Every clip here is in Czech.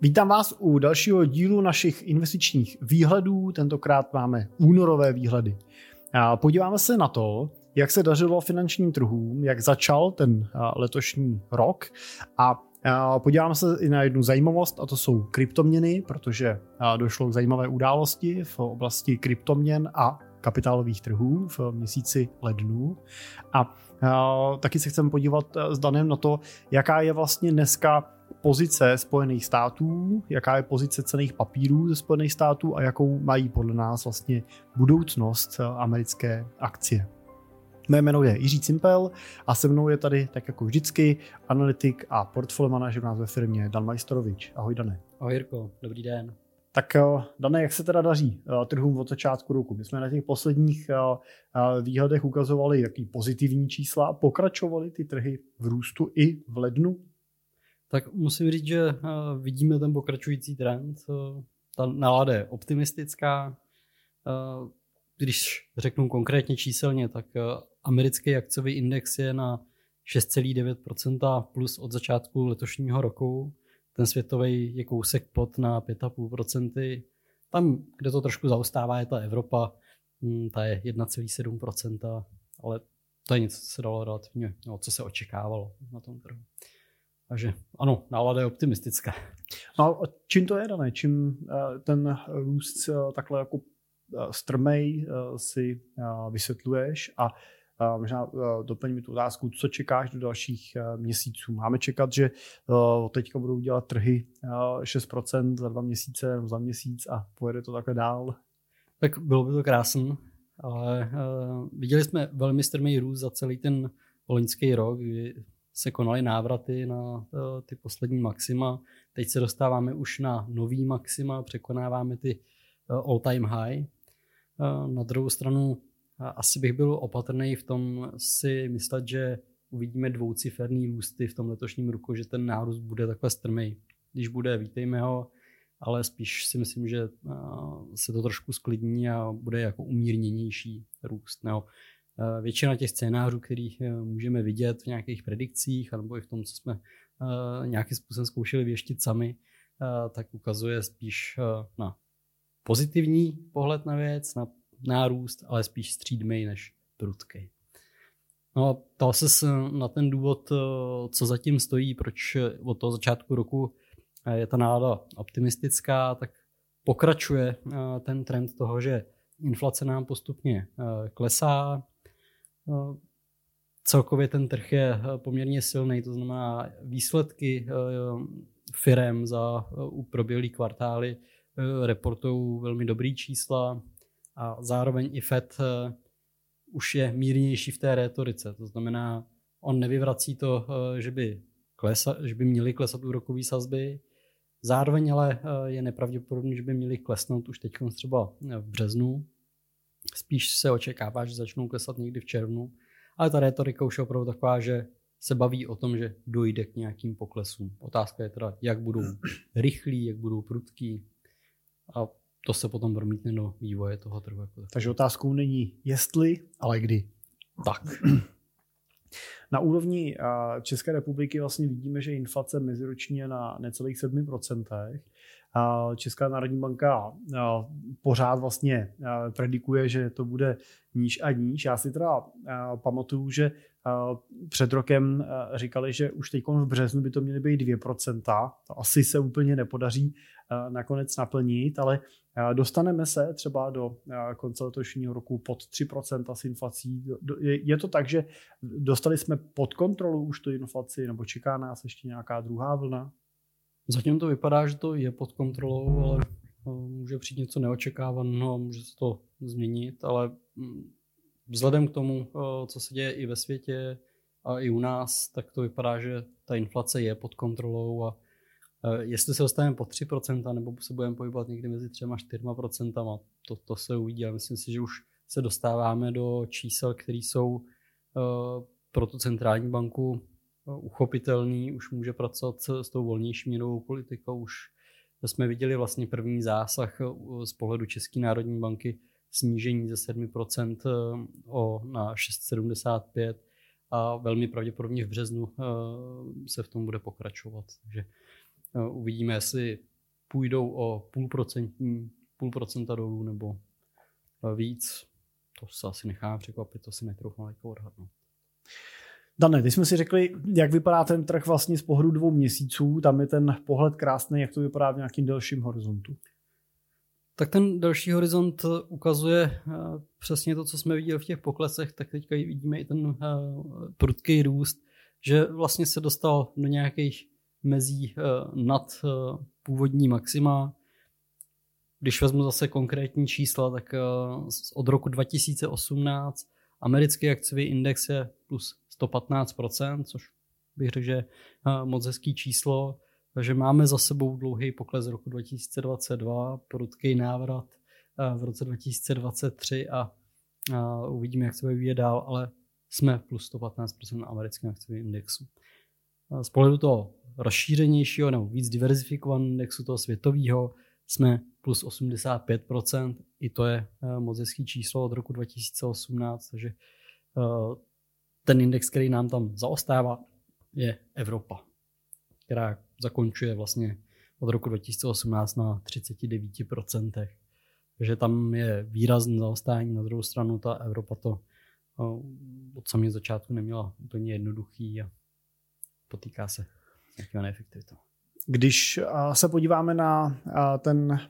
Vítám vás u dalšího dílu našich investičních výhledů. Tentokrát máme únorové výhledy. Podíváme se na to, jak se dařilo finančním trhům, jak začal ten letošní rok a Podíváme se i na jednu zajímavost, a to jsou kryptoměny, protože došlo k zajímavé události v oblasti kryptoměn a kapitálových trhů v měsíci lednu. A taky se chceme podívat s Danem na to, jaká je vlastně dneska pozice Spojených států, jaká je pozice cených papírů ze Spojených států a jakou mají podle nás vlastně budoucnost americké akcie. Mé jméno je Jiří Cimpel a se mnou je tady, tak jako vždycky, analytik a portfolio manažer nás ve firmě Dan Majstorovič. Ahoj Dane. Ahoj Jirko, dobrý den. Tak eh, Dane, jak se teda daří eh, trhům od začátku roku? My jsme na těch posledních eh, výhledech ukazovali, jaký pozitivní čísla pokračovaly ty trhy v růstu i v lednu? Tak musím říct, že vidíme ten pokračující trend. Ta nálada je optimistická. Když řeknu konkrétně číselně, tak americký akciový index je na 6,9% plus od začátku letošního roku. Ten světový je kousek pod na 5,5%. Tam, kde to trošku zaostává, je ta Evropa, hm, ta je 1,7%, ale to je něco, co se dalo relativně, no, co se očekávalo na tom trhu. Takže ano, nálada je optimistická. No a čím to je dané? Čím eh, ten růst eh, takhle jako eh, strmej si vysvětluješ a možná doplním tu otázku, co čekáš do dalších měsíců. Máme čekat, že teďka budou dělat trhy 6% za dva měsíce nebo za měsíc a pojede to takhle dál? Tak bylo by to krásné, ale viděli jsme velmi strmý růst za celý ten loňský rok, kdy se konaly návraty na eh, ty poslední maxima. Teď se dostáváme už na nový maxima, překonáváme ty eh, all-time high. Eh, na druhou stranu asi bych byl opatrný v tom si myslet, že uvidíme dvouciferný růsty v tom letošním roku, že ten nárůst bude takhle strmý. Když bude, vítejme ho, ale spíš si myslím, že se to trošku sklidní a bude jako umírněnější růst. Nebo většina těch scénářů, kterých eh, můžeme vidět v nějakých predikcích, nebo i v tom, co jsme eh, nějakým způsobem zkoušeli věštit sami, tak ukazuje spíš na pozitivní pohled na věc, na nárůst, ale spíš střídmej než prudký. No a ptal se na ten důvod, co zatím stojí, proč od toho začátku roku je ta nálada optimistická, tak pokračuje ten trend toho, že inflace nám postupně klesá, celkově ten trh je eh, poměrně silný, to znamená výsledky eh, firem za eh, proběhlý kvartály reportují velmi dobrý čísla a zároveň i Fed už je mírnější v té rétorice. To znamená, on nevyvrací to, že by, klesa, že by měly klesat úrokové sazby, zároveň ale je nepravděpodobné, že by měly klesnout už teď třeba v březnu, Spíš se očekává, že začnou klesat někdy v červnu, ale ta retorika už je opravdu taková, že se baví o tom, že dojde k nějakým poklesům. Otázka je teda, jak budou rychlí, jak budou prudký a to se potom promítne do vývoje toho trhu. Jako Takže otázkou není jestli, ale kdy. Tak. Na úrovni České republiky vlastně vidíme, že inflace meziročně je na necelých 7%. Česká národní banka pořád vlastně predikuje, že to bude níž a níž. Já si teda pamatuju, že před rokem říkali, že už teď v březnu by to měly být 2%. To asi se úplně nepodaří nakonec naplnit, ale dostaneme se třeba do konce letošního roku pod 3% s inflací. Je to tak, že dostali jsme pod kontrolu už tu inflaci, nebo čeká nás ještě nějaká druhá vlna? Zatím to vypadá, že to je pod kontrolou, ale eh, může přijít něco neočekávaného, může se to změnit, ale mm, vzhledem k tomu, eh, co se děje i ve světě a i u nás, tak to vypadá, že ta inflace je pod kontrolou a eh, jestli se dostaneme po 3% nebo se budeme pohybovat někdy mezi 3 a 4%, to, to se uvidí. Ale myslím si, že už se dostáváme do čísel, které jsou pro tu centrální banku uchopitelný, už může pracovat s tou volnější měnovou politikou. Už jsme viděli vlastně první zásah eh, z pohledu České národní banky snížení ze 7% eh, o, na 6,75 a velmi pravděpodobně v březnu eh, se v tom bude pokračovat. Takže uvidíme, jestli půjdou o půl, procentní, půl procenta dolů nebo víc. To se asi nechá překvapit, to si netroufám jako odhadnout. Dane, ty jsme si řekli, jak vypadá ten trh vlastně z pohledu dvou měsíců. Tam je ten pohled krásný, jak to vypadá v nějakým delším horizontu. Tak ten další horizont ukazuje eh, přesně to, co jsme viděli v těch poklesech, tak teďka vidíme i ten eh, prudký růst, že vlastně se dostal do nějakých mezí eh, nad původní maxima. Když vezmu zase konkrétní čísla, tak od roku 2018 americký akciový index je plus 115%, což bych řekl, že moc hezký číslo. Takže máme za sebou dlouhý pokles z roku 2022, prudký návrat v roce 2023 a, a uvidíme, jak se bude vyvíjet dál, ale jsme plus 115% na americkém akciovém indexu. Z pohledu toho rozšířenějšího nebo víc diverzifikovaného indexu toho světového jsme plus 85%, i to je moc hezký číslo od roku 2018, takže ten index, který nám tam zaostává, je Evropa, která zakončuje vlastně od roku 2018 na 39%. Takže tam je výrazné zaostání. Na druhou stranu ta Evropa to od samého začátku neměla úplně jednoduchý a potýká se s nějakou neefektivitou. Když se podíváme na ten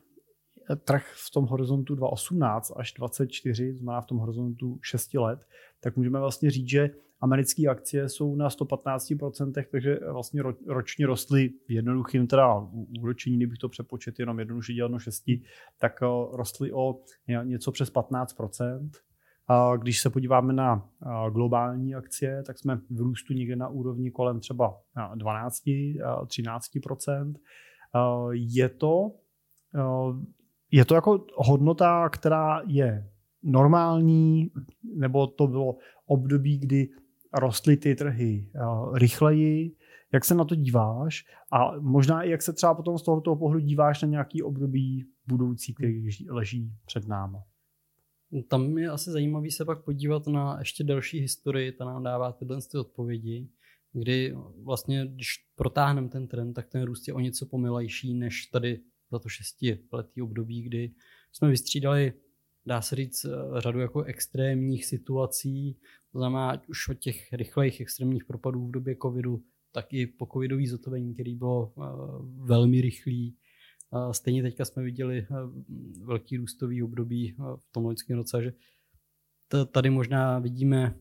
trh v tom horizontu 2018 až 2024, to znamená v tom horizontu 6 let, tak můžeme vlastně říct, že americké akcie jsou na 115%, takže vlastně ročně rostly jednoduchým teda úročení, kdybych to přepočet jenom jednoduše děleno 6, tak eh, rostly o něco přes 15%. A když se podíváme na eh, globální akcie, tak jsme v růstu někde na úrovni kolem třeba 12-13%. Eh, je to, je to jako hodnota, která je normální, nebo to bylo období, kdy rostly ty trhy eh, rychleji, jak se na to díváš a možná i jak se třeba potom z tohoto pohledu díváš na nějaký období budoucí, který leží před námi. Tam je asi zajímavý se pak podívat na ještě další historii, ta nám dává tyhle ty odpovědi, kdy vlastně, když protáhneme ten trend, tak ten růst je o něco pomalejší než tady za to šestiletý období, kdy jsme vystřídali dá se říct, eh, řadu jako extrémních situací, to znamená ať už od těch rychlejch extrémních propadů v době covidu, tak i po covidový zotovení, který bylo uh, velmi rychlý. Uh, stejně teďka jsme viděli velký růstový období v tom loňském roce, že tady možná vidíme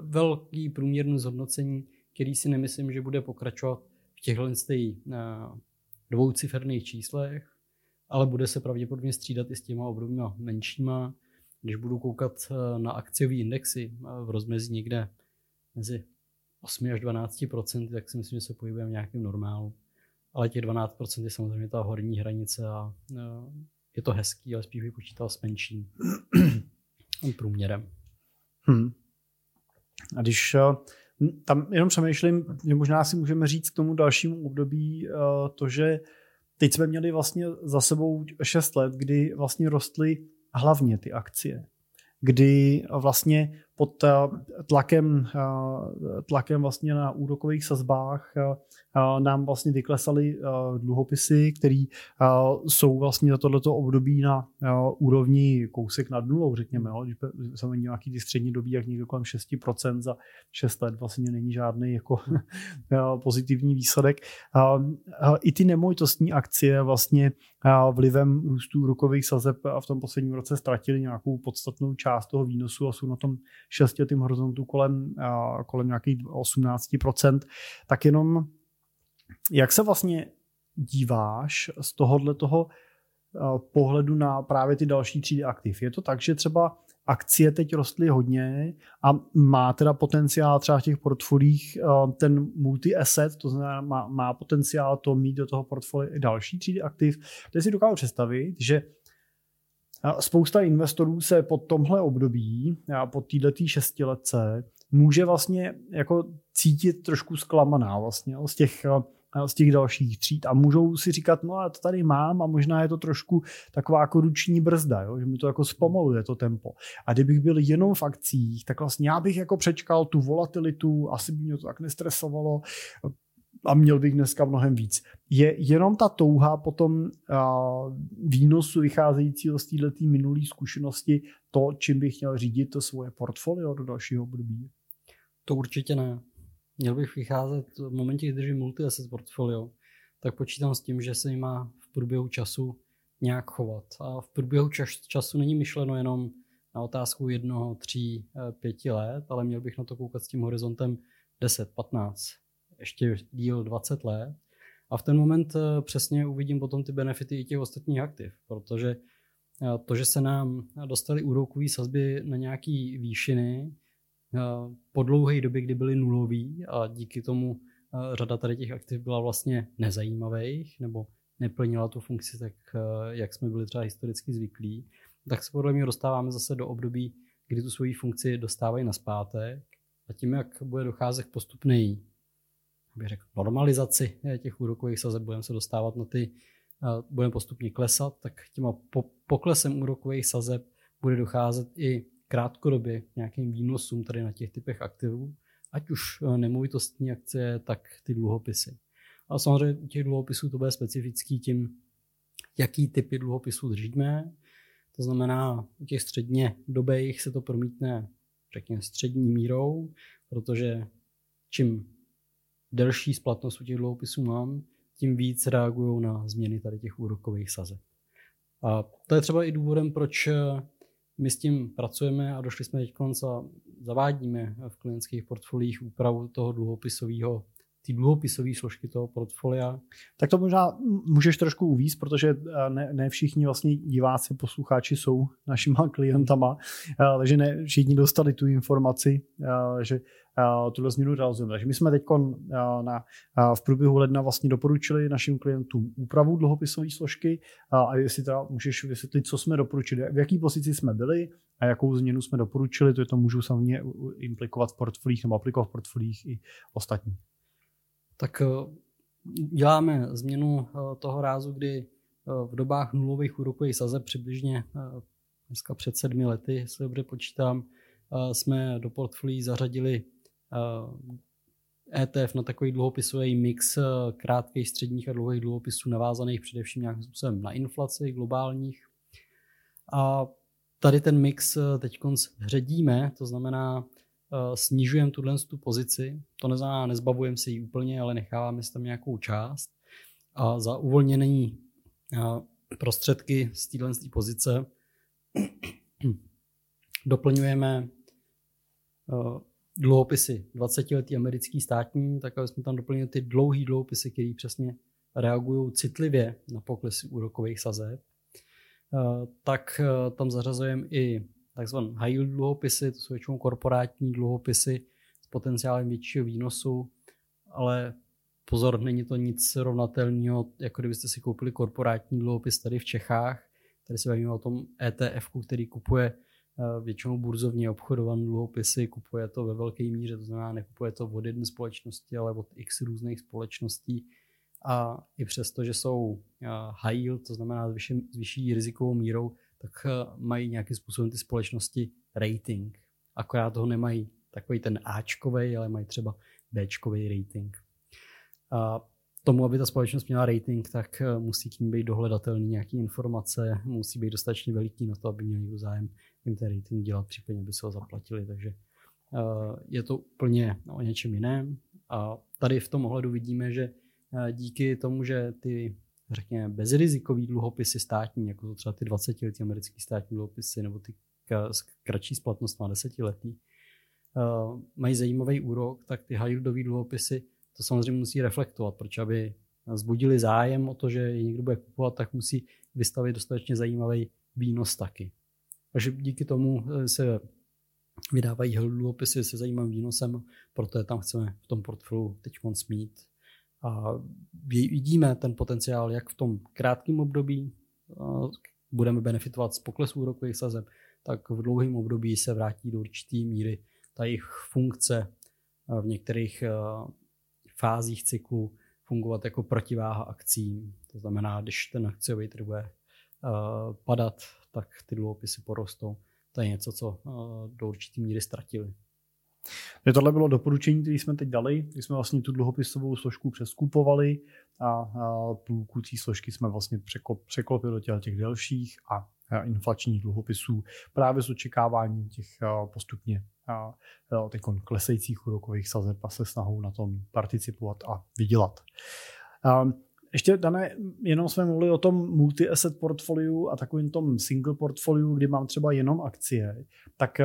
velký průměrný zhodnocení, který si nemyslím, že bude pokračovat v těchto dvouciferných číslech, ale bude se pravděpodobně střídat i s těma obdobíma menšíma. Když budu koukat eh, na akciové indexy eh, v rozmezí někde mezi 8 až 12% tak si myslím, že se pohybujeme v nějakém normálu. Ale těch 12% je samozřejmě ta horní hranice a eh, je to hezký, ale spíš bych počítal s menším průměrem. Hmm. A když tam jenom přemýšlím, že možná si můžeme říct k tomu dalšímu období to, že teď jsme měli vlastně za sebou 6 let, kdy vlastně rostly hlavně ty akcie, kdy vlastně pod eh, tlakem, eh, tlakem vlastně na úrokových sazbách eh, nám vlastně vyklesaly dluhopisy, které jsou vlastně za tohleto období na úrovni kousek nad nulou, řekněme. Když jsme nějaký ty střední dobí, jak někdo kolem 6% za 6 let vlastně není žádný jako pozitivní výsledek. I ty nemovitostní akcie vlastně vlivem růstu úrokových sazeb v tom posledním roce ztratili nějakou podstatnou část toho výnosu a jsou na tom šestiletým horizontu kolem, kolem nějakých 18%, tak jenom jak se vlastně díváš z tohohle toho pohledu na právě ty další třídy aktiv? Je to tak, že třeba akcie teď rostly hodně a má teda potenciál třeba v těch portfolích ten multi-asset, to znamená má, má potenciál to mít do toho portfolia další třídy aktiv. To si dokážu představit, že Spousta investorů se pod tomhle období, pod této šestiletce, může vlastně jako cítit trošku zklamaná vlastně z těch z těch dalších tříd a můžou si říkat, no já to tady mám a možná je to trošku taková jako ruční brzda, jo? že mi to jako zpomaluje to tempo. A kdybych byl jenom v akcích, tak vlastně já bych jako přečkal tu volatilitu, asi by mě to tak nestresovalo. A měl bych dneska mnohem víc. Je jenom ta touha potom výnosu vycházejícího z této minulé zkušenosti to, čím bych měl řídit to svoje portfolio do dalšího období? To určitě ne. Měl bych vycházet v momentě, kdy držím multi-asset portfolio, tak počítám s tím, že se jim má v průběhu času nějak chovat. A v průběhu čas, času není myšleno jenom na otázku jednoho, tří, eh, pěti let, ale měl bych na to koukat s tím horizontem 10, 15, ještě díl 20 let. A v ten moment eh, přesně uvidím potom ty benefity i těch ostatních aktiv, protože eh, to, že se nám dostali úrokové sazby na nějaký výšiny po dlouhé době, kdy byly nulový a díky tomu řada tady těch aktiv byla vlastně nezajímavých nebo neplnila tu funkci tak, jak jsme byli třeba historicky zvyklí, tak se podle mě dostáváme zase do období, kdy tu svoji funkci dostávají na zpátek a tím, jak bude docházet k postupné bych řekl, normalizaci těch úrokových sazeb, budeme se dostávat na ty, budeme postupně klesat, tak těma po, poklesem úrokových sazeb bude docházet i krátkodobě k nějakým výnosům tady na těch typech aktivů, ať už e, nemovitostní akcie, tak ty dluhopisy. A samozřejmě u těch dluhopisů to bude specifický tím, jaký typy dluhopisů držíme, to znamená, u těch středně dobejch se to promítne, řekněme, střední mírou, protože čím delší splatnost u těch dluhopisů mám, tím víc reagují na změny tady těch úrokových sazeb. A to je třeba i důvodem, proč my s tím pracujeme a došli jsme teď a zavádíme v klientských portfoliích úpravu toho dluhopisového ty dluhopisové složky toho portfolia. Tak to možná můžeš trošku uvíct, protože eh, ne, ne všichni vlastně diváci, posluchači jsou našima klientama, eh, takže ne všichni dostali tu informaci, eh, že tuhle změnu realizujeme. Takže my jsme teď na, v průběhu ledna vlastně doporučili našim klientům úpravu dluhopisové složky a jestli teda můžeš vysvětlit, co jsme doporučili, v jaký pozici jsme byli a jakou změnu jsme doporučili, to je to můžu samozřejmě implikovat v portfolích nebo aplikovat v portfolích i ostatní tak eh, děláme změnu eh, toho rázu, kdy eh, v dobách nulových úrokových sazeb přibližně dneska před sedmi lety, se dobře počítám, jsme do portfolií zařadili ETF na takový dluhopisový mix krátkých, středních a dlouhých dluhopisů navázaných především nějakým způsobem na inflaci globálních. A tady ten mix teď ředíme, to znamená, snižujeme tuhle tu pozici. To neznamená, nezbavujeme si ji úplně, ale necháváme si tam nějakou část. A za uvolnění eh, prostředky z téhle pozice doplňujeme eh, dluhopisy 20 letý americký státní, tak aby jsme tam doplnili ty dlouhé dluhopisy, které přesně reagují citlivě na poklesy úrokových sazeb. Tak tam zařazujeme i takzvané high yield dluhopisy, to jsou většinou korporátní dluhopisy s potenciálem většího výnosu, ale pozor, není to nic srovnatelného, jako kdybyste si koupili korporátní dluhopis tady v Čechách. Tady se bavíme o tom ETF, který kupuje eh, většinou burzovně obchodované dluhopisy, kupuje to ve velké míře, to znamená, nekupuje to od jedné společnosti, ale od x různých společností. A i přesto, že jsou eh, high yield, to znamená s vyšší rizikovou mírou, tak eh, mají nějakým způsobem ty společnosti rating. Akorát toho nemají takový ten Ačkový, ale mají třeba Bčkový rating. A tomu, aby ta společnost měla rating, tak eh, musí k ní být dohledatelný nějaké informace, musí být dostatečně veliký na to, aby měl někdo zájem jim ten rating dělat, případně by se ho zaplatili. Takže eh, je to úplně o něčem jiném. A tady v tom ohledu vidíme, že díky tomu, že ty řekněme, bezrizikový dluhopisy státní, jako to třeba ty 20 letý americký státní dluhopisy nebo ty kratší splatnost na desetiletí, uh, mají zajímavý úrok, tak ty high yieldové dluhopisy to samozřejmě musí reflektovat, protože aby zbudili zájem o to, že je někdo bude kupovat, tak musí vystavit dostatečně zajímavý výnos taky. Takže díky tomu eh, se vydávají dluhopisy se zajímavým výnosem, proto je tam chceme v tom portfoliu teď mít a vidíme ten potenciál, jak v tom krátkém období budeme benefitovat z poklesu úrokových sazeb, tak v dlouhém období se vrátí do určité míry ta jejich funkce v některých fázích cyklu fungovat jako protiváha akcím. To znamená, když ten akciový trh bude padat, tak ty dluhopisy porostou. To je něco, co do určité míry ztratili. Je tohle bylo doporučení, které jsme teď dali, když jsme vlastně tu dluhopisovou složku přeskupovali a, půlku té složky jsme vlastně překlopili do těch, těch delších a inflačních dluhopisů právě s očekáváním těch postupně teď klesajících úrokových sazeb a se snahou na tom participovat a vydělat. Ještě, Dané, jenom jsme mluvili o tom multi-asset portfoliu a takovým tom single portfoliu, kdy mám třeba jenom akcie, tak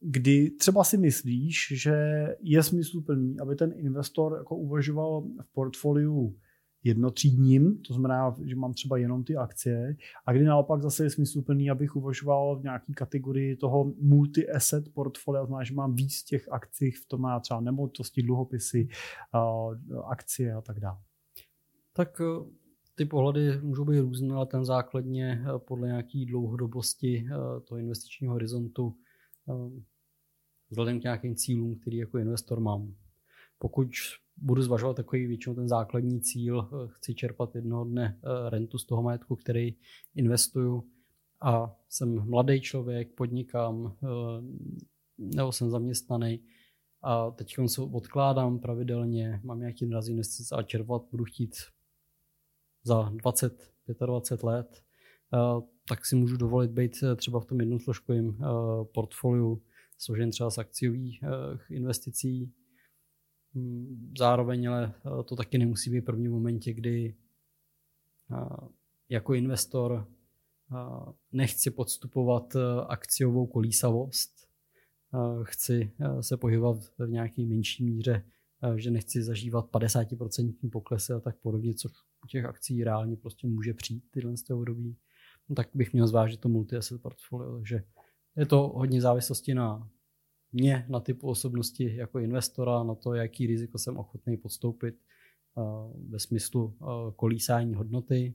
kdy třeba si myslíš, že je smysluplný, aby ten investor jako uvažoval v portfoliu jednotřídním, to znamená, že mám třeba jenom ty akcie, a kdy naopak zase je smysluplný, abych uvažoval v nějaké kategorii toho multi-asset portfolia, znamená, že mám víc těch akcí, v tom má třeba nemovitosti, dluhopisy, akcie a tak dále. Tak eh, ty pohledy můžou být různé, ale ten základně eh, podle nějaké dlouhodobosti eh, toho investičního horizontu vzhledem k nějakým cílům, který jako investor mám. Pokud budu zvažovat takový většinou ten základní cíl, chci čerpat jednoho dne rentu z toho majetku, který investuju a jsem mladý člověk, podnikám, nebo jsem zaměstnaný a teď se odkládám pravidelně, mám nějaký narazí investice a čerpat budu chtít za 20, 25 let, eh, tak si můžu dovolit být eh, třeba v tom jednotložkovém eh, portfoliu složen třeba z akciových investicí. Hmm, zároveň ale to taky nemusí být v prvním momentě, kdy jako investor nechci podstupovat akciovou kolísavost, chci se pohybovat v nějaké menší míře, že nechci zažívat 50% poklesy a tak podobně, což u těch akcí reálně prostě může přijít tyhle z období, tak bych měl zvážit to multi-asset portfolio. Takže je to hodně závislosti na mě, na typu osobnosti jako investora, na to, jaký riziko jsem ochotný podstoupit uh, ve smyslu uh, kolísání hodnoty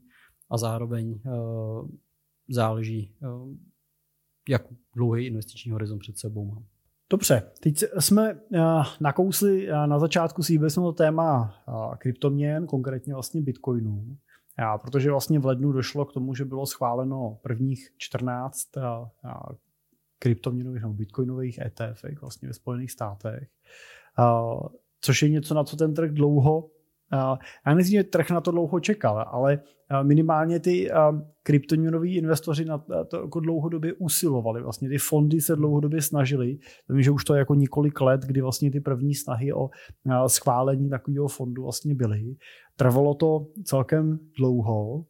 a zároveň uh, záleží, jak dlouhý investiční horizont před sebou mám. Dobře, teď jsme eh, nakousli eh, na začátku si to téma eh, kryptoměn, konkrétně vlastně bitcoinů, protože vlastně v lednu došlo k tomu, že bylo schváleno prvních 14 kryptoměnových nebo bitcoinových ETF vlastně ve Spojených státech, což je něco, na co ten trh dlouho já nezvím, že trh na to dlouho čekal, ale minimálně ty kryptoměnoví investoři na to jako dlouhodobě usilovali. Vlastně ty fondy se dlouhodobě snažili. Vím, že už to je jako několik let, kdy vlastně ty první snahy o schválení takového fondu vlastně byly. Trvalo to celkem dlouho.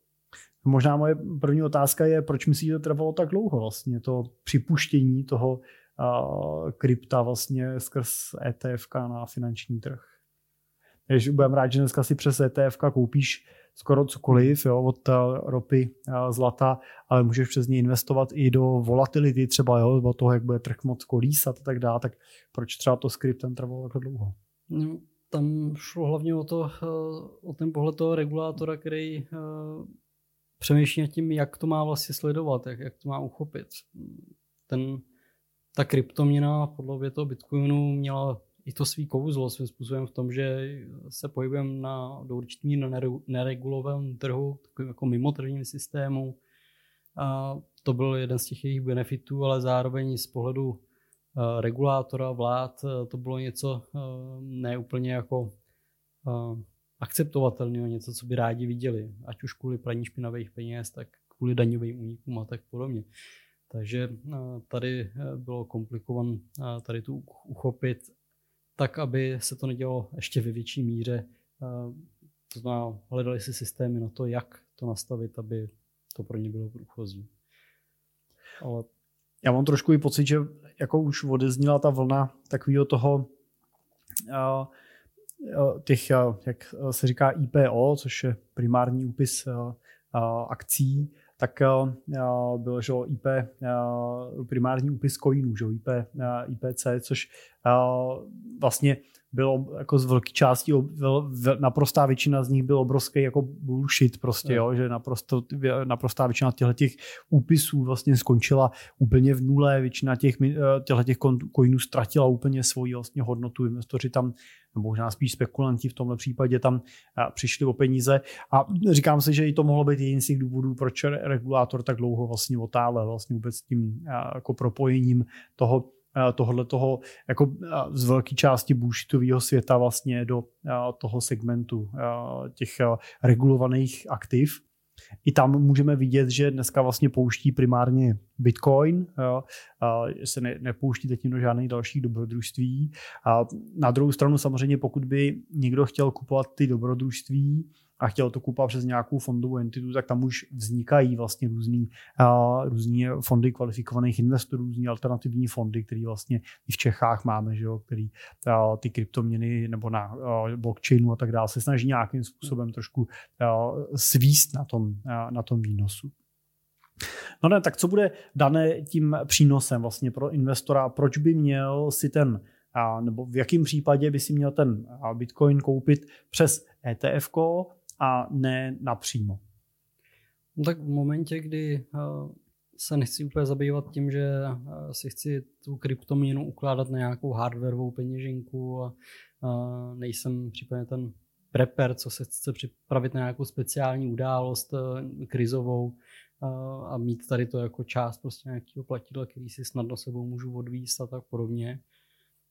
Možná moje první otázka je, proč myslíte, že to trvalo tak dlouho vlastně, to připuštění toho krypta vlastně skrz ETF na finanční trh? Když budeme rád, že dneska si přes ETF koupíš skoro cokoliv jo, od ropy, zlata, ale můžeš přes ně investovat i do volatility třeba, jo, od toho, jak bude trh moc kolísat a tak dále, tak proč třeba to skriptem trvalo tak dlouho? No, tam šlo hlavně o, to, eh, o ten pohled toho regulátora, který přemýšlí nad tím, jak to má vlastně sledovat, jak, jak to má uchopit. Ten, ta kryptoměna podle toho Bitcoinu měla i to svý kouzlo svým způsobem v tom, že se pohybujeme na do určitý neregulovém trhu, takovým jako mimo tržním systému. A to byl jeden z těch jejich benefitů, ale zároveň z pohledu eh, regulátora, vlád, eh, to bylo něco eh, neúplně jako akceptovatelného, něco, co by rádi viděli, ať už kvůli praní špinavých peněz, tak kvůli daňovým únikům a tak podobně. Takže tady bylo komplikované tady tu uchopit tak, aby se to nedělo ještě ve větší míře. To znamená, hledali si systémy na to, jak to nastavit, aby to pro ně bylo průchozí. Ale... Já mám trošku i pocit, že jako už odezněla ta vlna takového toho těch, jak se říká IPO, což je primární úpis akcí, tak byl že IP, primární úpis coinů, že IP, IPC, což vlastně bylo jako z velké části, naprostá většina z nich byl obrovský jako bullshit prostě, jo, že naprosto, naprostá většina těchto těch úpisů vlastně skončila úplně v nule, většina těch, těchto těch coinů ztratila úplně svoji vlastně hodnotu, investoři tam nebo možná spíš spekulanti v tomhle případě tam přišli o peníze. A říkám si, že i to mohlo být jeden z těch důvodů, proč regulátor tak dlouho vlastně otálel vlastně vůbec tím jako propojením toho tohle toho jako z velké části bullshitového světa vlastně do toho segmentu těch regulovaných aktiv. I tam můžeme vidět, že dneska vlastně pouští primárně Bitcoin, se ne, nepouští teď do žádných dalších dobrodružství. A na druhou stranu samozřejmě, pokud by někdo chtěl kupovat ty dobrodružství, a chtěl to kupovat přes nějakou fondovou entitu, tak tam už vznikají vlastně různý, uh, různý fondy kvalifikovaných investorů, různý alternativní fondy, které vlastně i v Čechách máme, že jo, který uh, ty kryptoměny nebo na uh, blockchainu a tak dále se snaží nějakým způsobem trošku uh, svíst na tom, uh, na tom výnosu. No ne, tak co bude dané tím přínosem vlastně pro investora? Proč by měl si ten a, nebo v jakém případě by si měl ten Bitcoin koupit přes ETF a ne napřímo. No tak v momentě, kdy eh, se nechci úplně zabývat tím, že eh, si chci tu kryptoměnu ukládat na nějakou hardwareovou peněženku a nejsem případně ten prepper, co se chce připravit na nějakou speciální událost eh, krizovou a mít tady to jako část prostě nějakého platidla, který si snadno sebou můžu odvíst a tak podobně.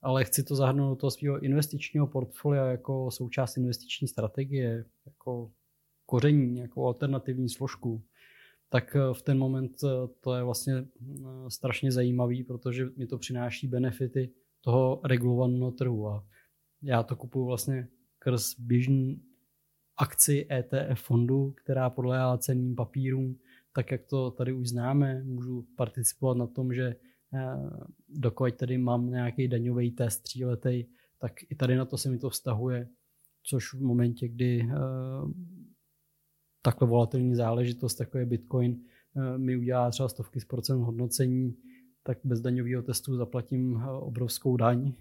Ale chci to zahrnout do toho svého investičního portfolia jako součást investiční strategie, jako koření, nějakou alternativní složku, tak eh, v ten moment eh, to je vlastně eh, strašně zajímavý, protože mi to přináší benefity toho regulovaného trhu. A já to kupuju vlastně krz běžný akci ETF fondu, která podléhá cenným papírům, tak jak to tady už známe, můžu participovat na tom, že dokud tady mám nějaký daňový test tříletý, tak i tady na to se mi to vztahuje což v momentě, kdy uh, takhle volatilní záležitost, jako je Bitcoin, uh, mi udělá třeba stovky z procent hodnocení, tak bez daňového testu zaplatím obrovskou daň.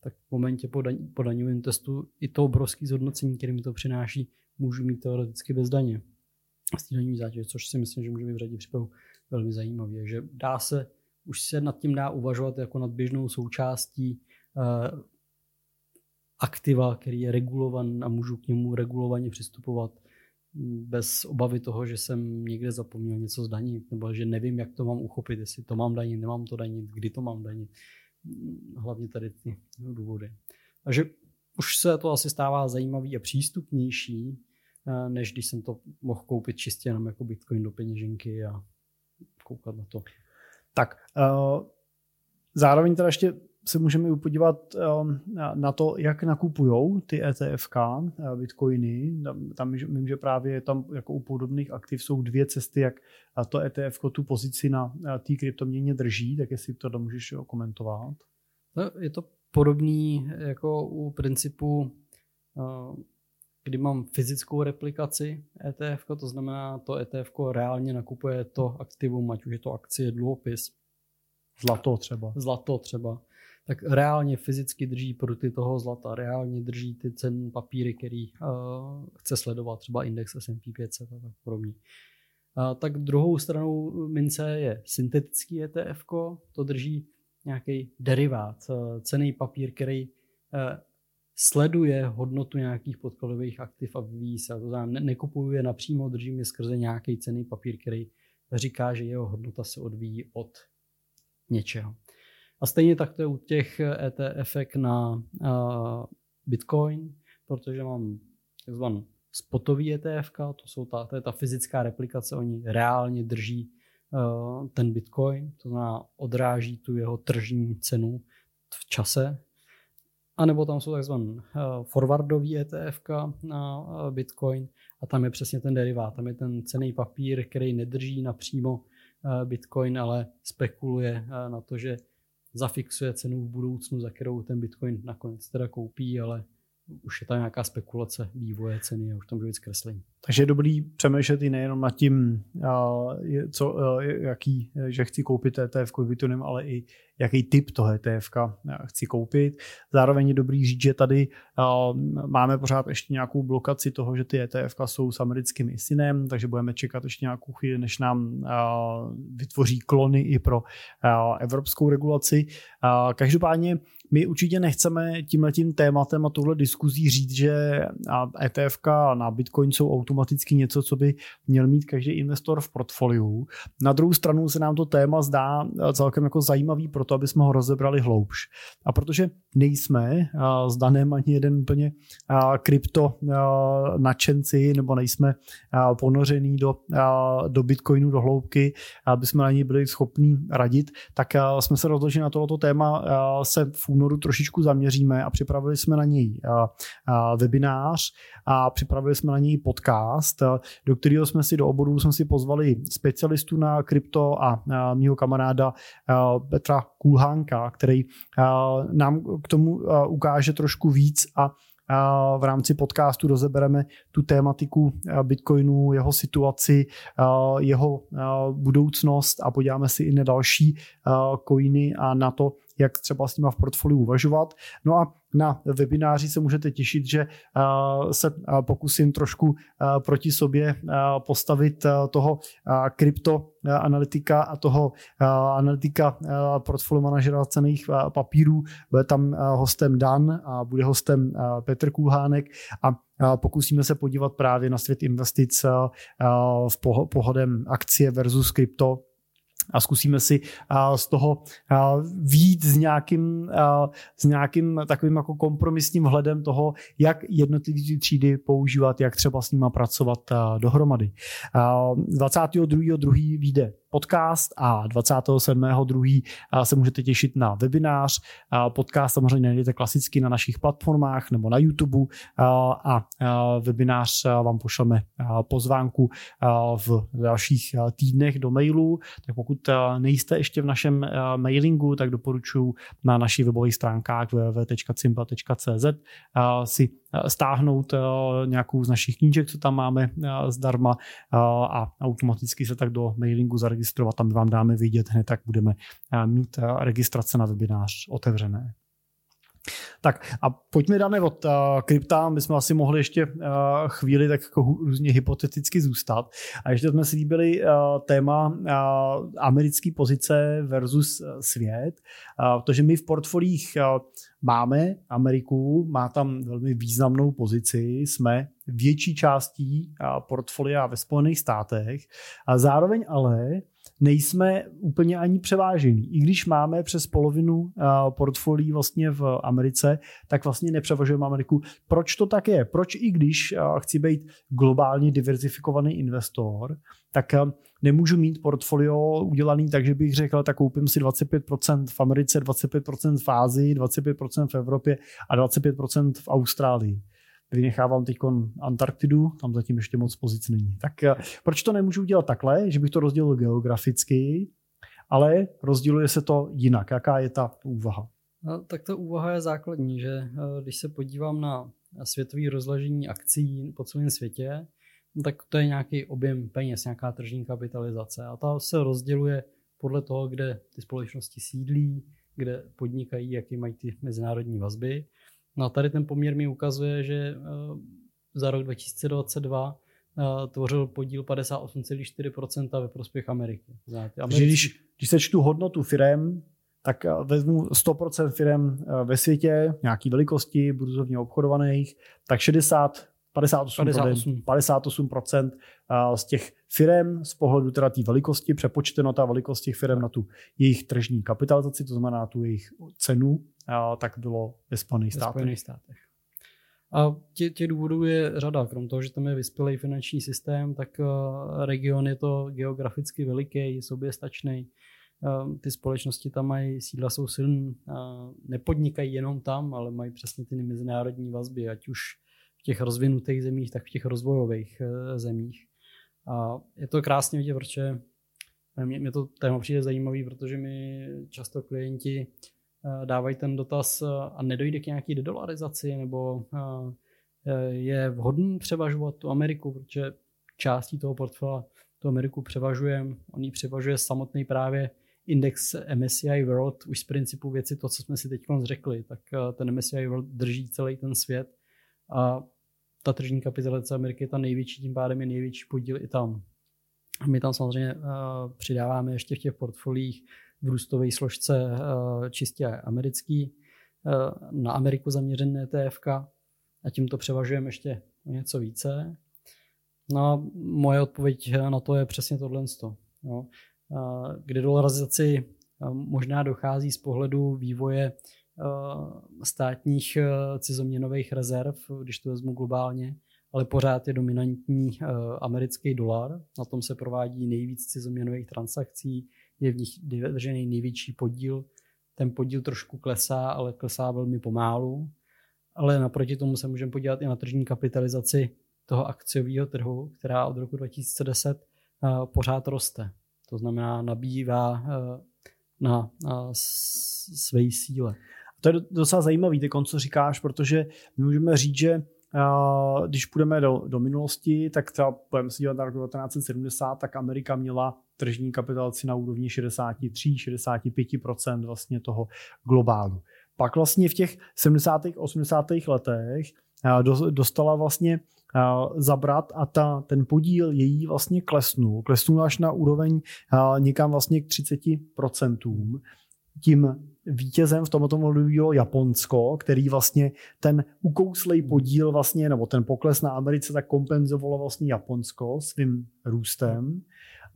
Tak v momentě po, daň, po daňovém testu i to obrovské zhodnocení, které mi to přináší, můžu mít teoreticky bez daně. Z zátěže, což si myslím, že může být v řadě případů velmi zajímavé. že dá se, už se nad tím dá uvažovat jako nad běžnou součástí aktiva, který je regulovan a můžu k němu regulovaně přistupovat bez obavy toho, že jsem někde zapomněl něco zdanit, nebo že nevím, jak to mám uchopit, jestli to mám danit, nemám to danit, kdy to mám danit. Hlavně tady ty důvody. Takže už se to asi stává zajímavý a přístupnější, eh, než když jsem to mohl koupit čistě jenom jako Bitcoin do peněženky a koukat na to. Tak, uh, zároveň teda ještě se můžeme podívat um, na to, jak nakupují ty ETFK, eh, bitcoiny. Tam vím, že právě tam jako u podobných aktiv jsou dvě cesty, jak to ETF tu pozici na eh, té kryptoměně drží, tak jestli to můžeš komentovat. No, je to podobný jako u principu, eh, kdy mám fyzickou replikaci ETF, to znamená, to ETF reálně nakupuje to aktivum, ať už je to akcie, dluhopis. Zlato třeba. Zlato třeba tak reálně fyzicky drží produkty toho zlata, reálně drží ty cen papíry, který uh, chce sledovat, třeba index S&P 500 a tak podobně. Uh, tak druhou stranou mince je syntetický ETF, to drží nějaký derivát, uh, cený papír, který uh, sleduje hodnotu nějakých podkladových aktiv a vyvíjí se. To znamená, nekupuju je napřímo, držím je skrze nějaký cený papír, který říká, že jeho hodnota se odvíjí od něčeho. A stejně tak to je u těch ETF na uh, Bitcoin, protože mám takzvaný spotový ETF, to, jsou ta, to je ta fyzická replikace, oni reálně drží uh, ten Bitcoin, to znamená odráží tu jeho tržní cenu v čase. A nebo tam jsou takzvané uh, forwardový ETF na uh, Bitcoin a tam je přesně ten derivát, tam je ten cený papír, který nedrží napřímo uh, Bitcoin, ale spekuluje na to, že zafixuje cenu v budoucnu, za kterou ten Bitcoin nakonec teda koupí, ale už je tam nějaká spekulace vývoje ceny a už tam může být zkreslení. Takže je dobrý přemýšlet i nejenom nad tím, co, jaký, že chci koupit ETF Bitcoinem, ale i jaký typ toho ETF chci koupit. Zároveň je dobrý říct, že tady máme pořád ještě nějakou blokaci toho, že ty ETF jsou s americkým ISINem, takže budeme čekat ještě nějakou chvíli, než nám vytvoří klony i pro evropskou regulaci. Každopádně my určitě nechceme tímhletím tématem a touhle diskuzí říct, že ETF na Bitcoin jsou automaticky něco, co by měl mít každý investor v portfoliu. Na druhou stranu se nám to téma zdá celkem jako zajímavý proto, aby jsme ho rozebrali hloubš. A protože nejsme s Danem ani jeden úplně krypto nadšenci, nebo nejsme ponořený do, do Bitcoinu, do hloubky, aby jsme na něj byli schopní radit, tak jsme se rozhodli, na tohoto téma se únoru trošičku zaměříme a připravili jsme na něj webinář a připravili jsme na něj podcast, do kterého jsme si do oboru jsme si pozvali specialistu na krypto a mýho kamaráda Petra Kulhánka, který nám k tomu ukáže trošku víc a v rámci podcastu rozebereme tu tématiku Bitcoinu, jeho situaci, jeho budoucnost a podíváme si i na další coiny a na to, jak třeba s nimi v portfoliu uvažovat. No a na webináři se můžete těšit, že se pokusím trošku proti sobě postavit toho krypto analytika a toho analytika portfolio manažera cených papírů. Bude tam hostem Dan a bude hostem Petr Kulhánek a pokusíme se podívat právě na svět investic v pohodem akcie versus krypto a zkusíme si z toho výjít s nějakým, s nějakým takovým jako kompromisním hledem toho, jak jednotlivé třídy používat, jak třeba s nima pracovat dohromady. 22.2. vyjde podcast a 27.2. se můžete těšit na webinář. Podcast samozřejmě najdete klasicky na našich platformách nebo na YouTube a webinář vám pošleme pozvánku v dalších týdnech do mailu. Tak pokud nejste ještě v našem mailingu, tak doporučuji na našich webových stránkách www.cimba.cz si stáhnout nějakou z našich knížek, co tam máme zdarma a automaticky se tak do mailingu zaregistrovat. Tam vám dáme vidět hned, tak budeme mít registrace na webinář otevřené. Tak a pojďme dáme od uh, krypta, my jsme asi mohli ještě uh, chvíli tak jako různě hypoteticky zůstat. A ještě jsme si líbili uh, téma uh, americké pozice versus svět, uh, protože my v portfolích uh, máme Ameriku, má tam velmi významnou pozici, jsme větší částí uh, portfolia ve Spojených státech a zároveň ale nejsme úplně ani převážení. I když máme přes polovinu portfolií vlastně v Americe, tak vlastně nepřevažujeme Ameriku. Proč to tak je? Proč i když chci být globálně diverzifikovaný investor, tak nemůžu mít portfolio udělaný tak, že bych řekl, tak koupím si 25% v Americe, 25% v Ázii, 25% v Evropě a 25% v Austrálii vynechávám teď Antarktidu, tam zatím ještě moc pozic není. Tak eh, proč to nemůžu udělat takhle, že bych to rozdělil geograficky, ale rozděluje se to jinak. Jaká je ta úvaha? No, tak ta úvaha je základní, že eh, když se podívám na světové rozložení akcí po celém světě, no tak to je nějaký objem peněz, nějaká tržní kapitalizace a ta se rozděluje podle toho, kde ty společnosti sídlí, kde podnikají, jaký mají ty mezinárodní vazby. No a tady ten poměr mi ukazuje, že eh, za rok 2022 eh, tvořil podíl 58,4% ve prospěch Ameriky. Americký... Když, když se čtu hodnotu firem, tak eh, vezmu 100% firm ve světě, nějaký velikosti, burzovně obchodovaných, tak 60, 58, 58. 58% z těch firm z pohledu teda té velikosti, přepočteno ta velikost těch firm na tu jejich tržní kapitalizaci, to znamená tu jejich cenu, tak bylo ve Spojených státech. Spojených státech. A těch, těch důvodů je řada. Krom toho, že tam je vyspělý finanční systém, tak region je to geograficky veliký, soběstačný. Ty společnosti tam mají, sídla jsou silné, nepodnikají jenom tam, ale mají přesně ty mezinárodní vazby, ať už těch rozvinutých zemích, tak v těch rozvojových e, zemích. A je to krásně vidět, protože mě, mě to téma přijde zajímavý, protože mi často klienti Eh, dávají ten dotaz eh, a nedojde k nějaký dedolarizaci, nebo eh, je vhodný převažovat tu Ameriku, protože částí toho portfolia tu Ameriku převažuje, on ji převažuje samotný právě index MSCI World, už z principu věci to, co jsme si teď řekli, tak ten MSCI World drží celý ten svět a ta tržní kapitalizace Ameriky je ta největší, tím pádem je největší podíl i tam. My tam samozřejmě přidáváme ještě v těch portfoliích v růstové složce eh, čistě americký. na Ameriku zaměřené ETF a tím to převažujeme ještě něco více. No a moje odpověď na to je přesně tohle. No. Kde dolarizaci možná dochází z pohledu vývoje státních cizoměnových rezerv, když to vezmu globálně, ale pořád je dominantní americký dolar. Na tom se provádí nejvíc cizoměnových transakcí, je v nich držený největší podíl. Ten podíl trošku klesá, ale klesá velmi pomálu. Ale naproti tomu se můžeme podívat i na tržní kapitalizaci toho akciového trhu, která od roku 2010 uh, pořád roste. To znamená, nabývá na, na své síle. To je docela zajímavý, ty co říkáš, protože my můžeme říct, že uh, když půjdeme do, do minulosti, tak třeba budeme se dívat na rok 1970, tak Amerika měla tržní kapitalizaci na úrovni 63-65% vlastně toho globálu. Pak vlastně v těch 70. 80. letech dostala vlastně zabrat a ta, ten podíl její vlastně klesnul. Klesnul až na úroveň někam vlastně k 30%. Tím vítězem v tomto modelu bylo Japonsko, který vlastně ten ukouslej podíl vlastně, nebo ten pokles na Americe tak kompenzovalo vlastně Japonsko svým růstem.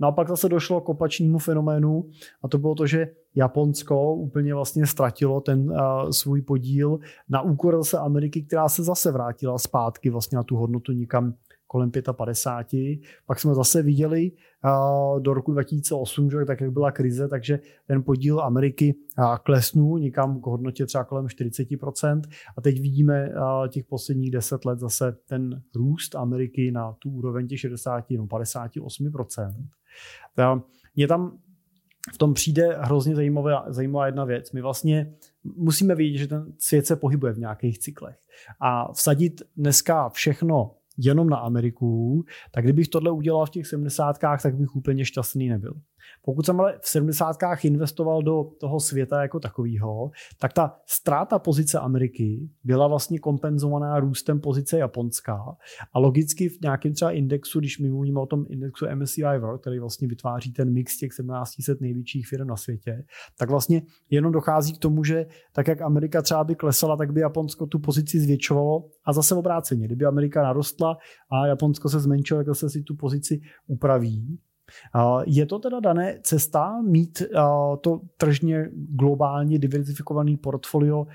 No a pak zase došlo k opačnému fenoménu a to bylo to, že Japonsko úplně vlastně ztratilo ten uh, svůj podíl na úkor zase Ameriky, která se zase vrátila zpátky vlastně na tu hodnotu někam kolem 55. Pak jsme zase viděli do roku 2008, že, tak jak byla krize, takže ten podíl Ameriky klesnul někam k hodnotě třeba kolem 40%. A teď vidíme těch posledních 10 let zase ten růst Ameriky na tu úroveň těch 60, no 58%. Mně tam v tom přijde hrozně zajímavá, zajímavá jedna věc. My vlastně musíme vědět, že ten svět se pohybuje v nějakých cyklech. A vsadit dneska všechno jenom na Ameriku, tak kdybych tohle udělal v těch 70. tak bych úplně šťastný nebyl. Pokud jsem ale v 70. investoval do toho světa jako takového, tak ta ztráta pozice Ameriky byla vlastně kompenzovaná růstem pozice Japonská. A logicky v nějakém třeba indexu, když my mluvíme o tom indexu MSCI World, který vlastně vytváří ten mix těch 1700 největších firm na světě, tak vlastně jenom dochází k tomu, že tak jak Amerika třeba by klesala, tak by Japonsko tu pozici zvětšovalo a zase obráceně. Kdyby Amerika narostla a Japonsko se zmenšilo, tak zase si tu pozici upraví. Je to teda dané cesta mít to tržně globálně diverzifikovaný portfolio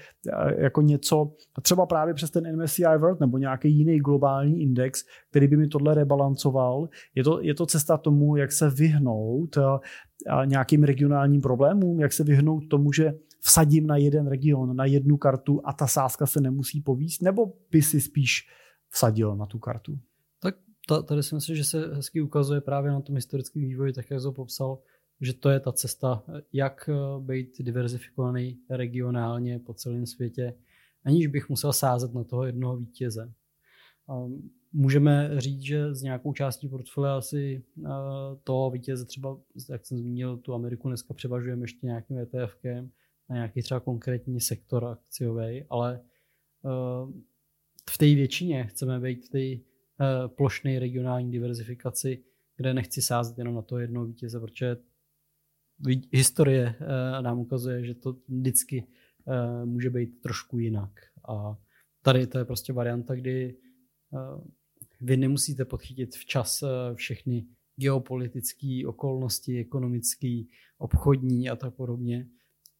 jako něco, třeba právě přes ten MSCI World nebo nějaký jiný globální index, který by mi tohle rebalancoval. Je to, je to cesta tomu, jak se vyhnout nějakým regionálním problémům, jak se vyhnout tomu, že vsadím na jeden region, na jednu kartu a ta sázka se nemusí povíst, nebo by si spíš vsadil na tu kartu? Tady si myslím, že se hezky ukazuje právě na tom historickém vývoji, tak jak to popsal, že to je ta cesta, jak eh, být diverzifikovaný regionálně po celém světě, aniž bych musel sázet na toho jednoho vítěze. Můžeme říct, že z nějakou částí portfolia asi eh, toho vítěze třeba, jak jsem zmínil, tu Ameriku dneska převažujeme ještě nějakým ETFkem na nějaký třeba konkrétní sektor akciový, ale eh, v té většině chceme být v té plošné regionální diverzifikaci, kde nechci sázet jenom na to jedno vítěze, protože historie eh, nám ukazuje, že to vždycky eh, může být trošku jinak. A tady to je prostě varianta, kdy vy nemusíte podchytit včas všechny geopolitické okolnosti, ekonomické, obchodní a tak podobně.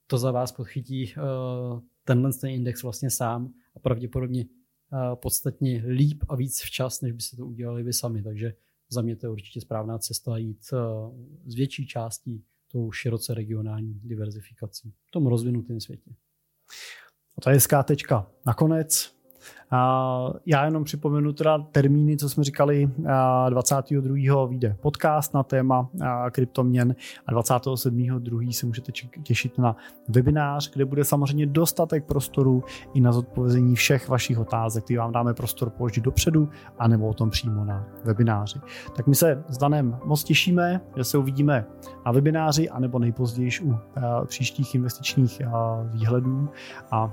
To za vás podchytí tenhle ten index vlastně sám a pravděpodobně podstatně líp a víc včas, než byste to udělali vy sami. Takže za mě to je určitě správná cesta jít eh, z větší částí tou široce regionální diverzifikací v tom rozvinutém světě. A to je hezká tečka. Nakonec a já jenom připomenu teda termíny, co jsme říkali, 22. vyjde podcast na téma kryptoměn a 27. se můžete těšit na webinář, kde bude samozřejmě dostatek prostoru i na zodpovězení všech vašich otázek, které vám dáme prostor položit dopředu, anebo o tom přímo na webináři. Tak my se s Danem moc těšíme, že se uvidíme na webináři, anebo nejpozději u příštích investičních výhledů a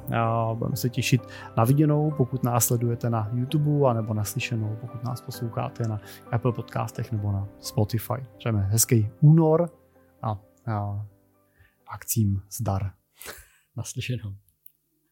budeme se těšit na viděnou, pokud pokud nás sledujete na YouTube a nebo naslyšenou, pokud nás posloucháte na Apple podcastech nebo na Spotify. Přejeme hezký únor a, a akcím zdar. Naslyšenou.